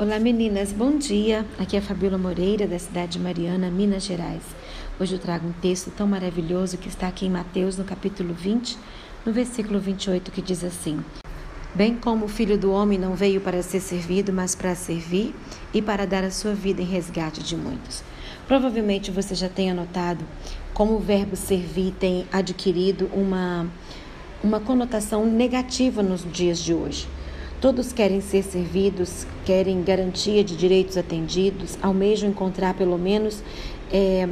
Olá meninas, bom dia. Aqui é a Moreira, da cidade de Mariana, Minas Gerais. Hoje eu trago um texto tão maravilhoso que está aqui em Mateus, no capítulo 20, no versículo 28, que diz assim: Bem como o filho do homem não veio para ser servido, mas para servir e para dar a sua vida em resgate de muitos. Provavelmente você já tenha notado como o verbo servir tem adquirido uma, uma conotação negativa nos dias de hoje. Todos querem ser servidos, querem garantia de direitos atendidos, almejam encontrar pelo menos é,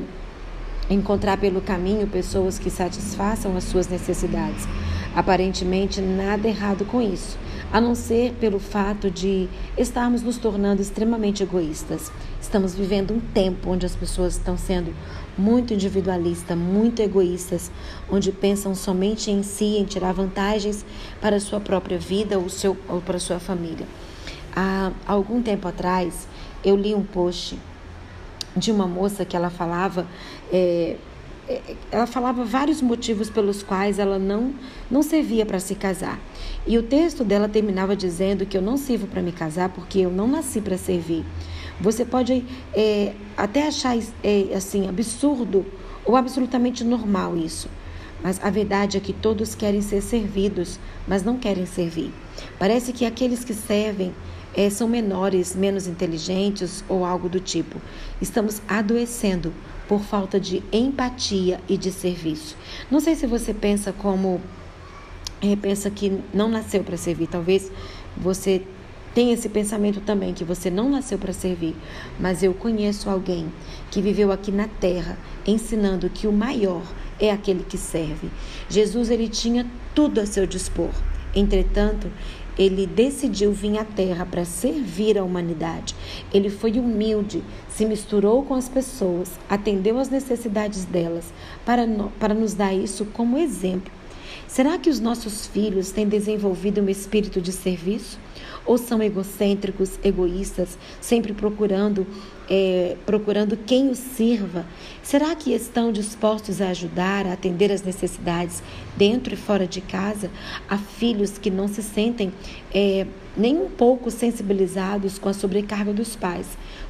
encontrar pelo caminho pessoas que satisfaçam as suas necessidades. Aparentemente nada errado com isso, a não ser pelo fato de estarmos nos tornando extremamente egoístas. Estamos vivendo um tempo onde as pessoas estão sendo muito individualistas, muito egoístas, onde pensam somente em si, em tirar vantagens para a sua própria vida ou, seu, ou para a sua família. Há algum tempo atrás, eu li um post de uma moça que ela falava é, ela falava vários motivos pelos quais ela não, não servia para se casar. E o texto dela terminava dizendo que eu não sirvo para me casar porque eu não nasci para servir. Você pode é, até achar é, assim absurdo ou absolutamente normal isso. Mas a verdade é que todos querem ser servidos, mas não querem servir. Parece que aqueles que servem é, são menores, menos inteligentes ou algo do tipo. Estamos adoecendo por falta de empatia e de serviço. Não sei se você pensa como é, pensa que não nasceu para servir. Talvez você tenha esse pensamento também que você não nasceu para servir. Mas eu conheço alguém que viveu aqui na terra ensinando que o maior é aquele que serve. Jesus ele tinha tudo a seu dispor. Entretanto, ele decidiu vir à Terra para servir a humanidade. Ele foi humilde, se misturou com as pessoas, atendeu às necessidades delas, para, para nos dar isso como exemplo. Será que os nossos filhos têm desenvolvido um espírito de serviço? Ou são egocêntricos, egoístas, sempre procurando é, procurando quem os sirva? Será que estão dispostos a ajudar, a atender as necessidades dentro e fora de casa? Há filhos que não se sentem é, nem um pouco sensibilizados com a sobrecarga dos pais,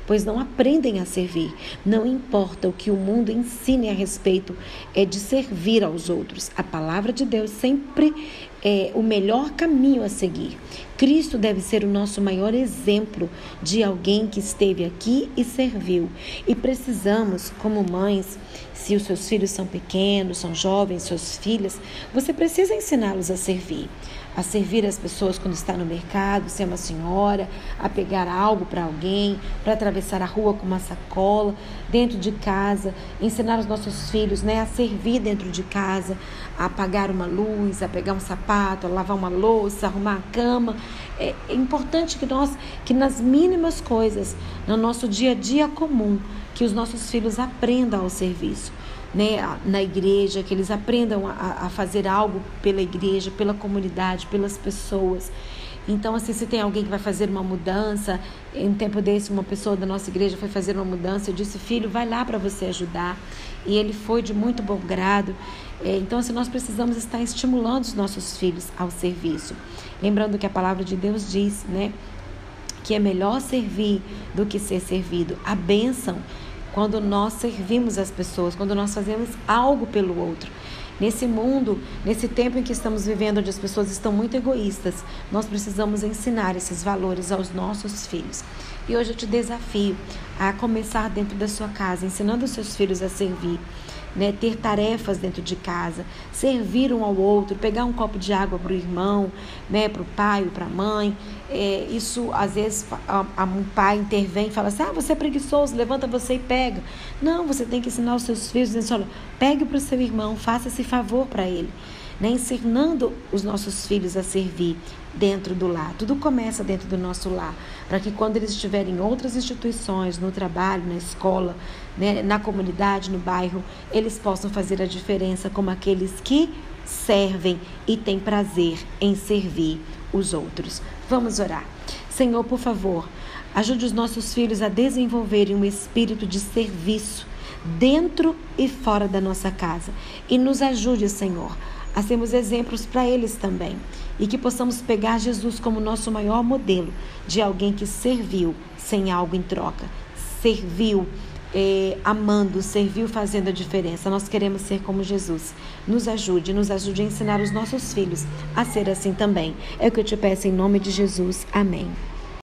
pois não aprendem a servir. Não importa o que o mundo ensine a respeito, é de servir aos outros. A palavra de Deus sempre é o melhor caminho a seguir. Cristo deve ser o nosso maior exemplo de alguém que esteve aqui e serviu. E precisamos, como mães, se os seus filhos são pequenos, são jovens, suas filhas, você precisa ensiná-los a servir a servir as pessoas quando está no mercado, ser uma senhora, a pegar algo para alguém, para atravessar a rua com uma sacola, dentro de casa, ensinar os nossos filhos né, a servir dentro de casa, a apagar uma luz, a pegar um sapato, a lavar uma louça, arrumar a cama. É importante que nós, que nas mínimas coisas, no nosso dia a dia comum, que os nossos filhos aprendam ao serviço né, na igreja, que eles aprendam a, a fazer algo pela igreja, pela comunidade, pelas pessoas. Então, assim, se tem alguém que vai fazer uma mudança, em um tempo desse, uma pessoa da nossa igreja foi fazer uma mudança, eu disse, filho, vai lá para você ajudar. E ele foi de muito bom grado. É, então, assim, nós precisamos estar estimulando os nossos filhos ao serviço. Lembrando que a palavra de Deus diz, né, que é melhor servir do que ser servido. A bênção quando nós servimos as pessoas, quando nós fazemos algo pelo outro. Nesse mundo, nesse tempo em que estamos vivendo, onde as pessoas estão muito egoístas, nós precisamos ensinar esses valores aos nossos filhos. E hoje eu te desafio a começar dentro da sua casa, ensinando os seus filhos a servir né, ter tarefas dentro de casa, servir um ao outro, pegar um copo de água para o irmão, né, para o pai ou para a mãe. É, isso, às vezes, a, a, um pai intervém e fala assim: ah, você é preguiçoso, levanta você e pega. Não, você tem que ensinar os seus filhos, dizendo assim, pegue para o seu irmão, faça esse favor para ele né? ensinando os nossos filhos a servir dentro do lar. Tudo começa dentro do nosso lar, para que quando eles estiverem em outras instituições, no trabalho, na escola, né? na comunidade, no bairro, eles possam fazer a diferença como aqueles que servem e têm prazer em servir os outros. Vamos orar. Senhor, por favor, ajude os nossos filhos a desenvolverem um espírito de serviço dentro e fora da nossa casa e nos ajude, Senhor, a sermos exemplos para eles também. E que possamos pegar Jesus como nosso maior modelo de alguém que serviu sem algo em troca, serviu eh, amando, serviu fazendo a diferença. Nós queremos ser como Jesus. Nos ajude, nos ajude a ensinar os nossos filhos a ser assim também. É o que eu te peço em nome de Jesus. Amém.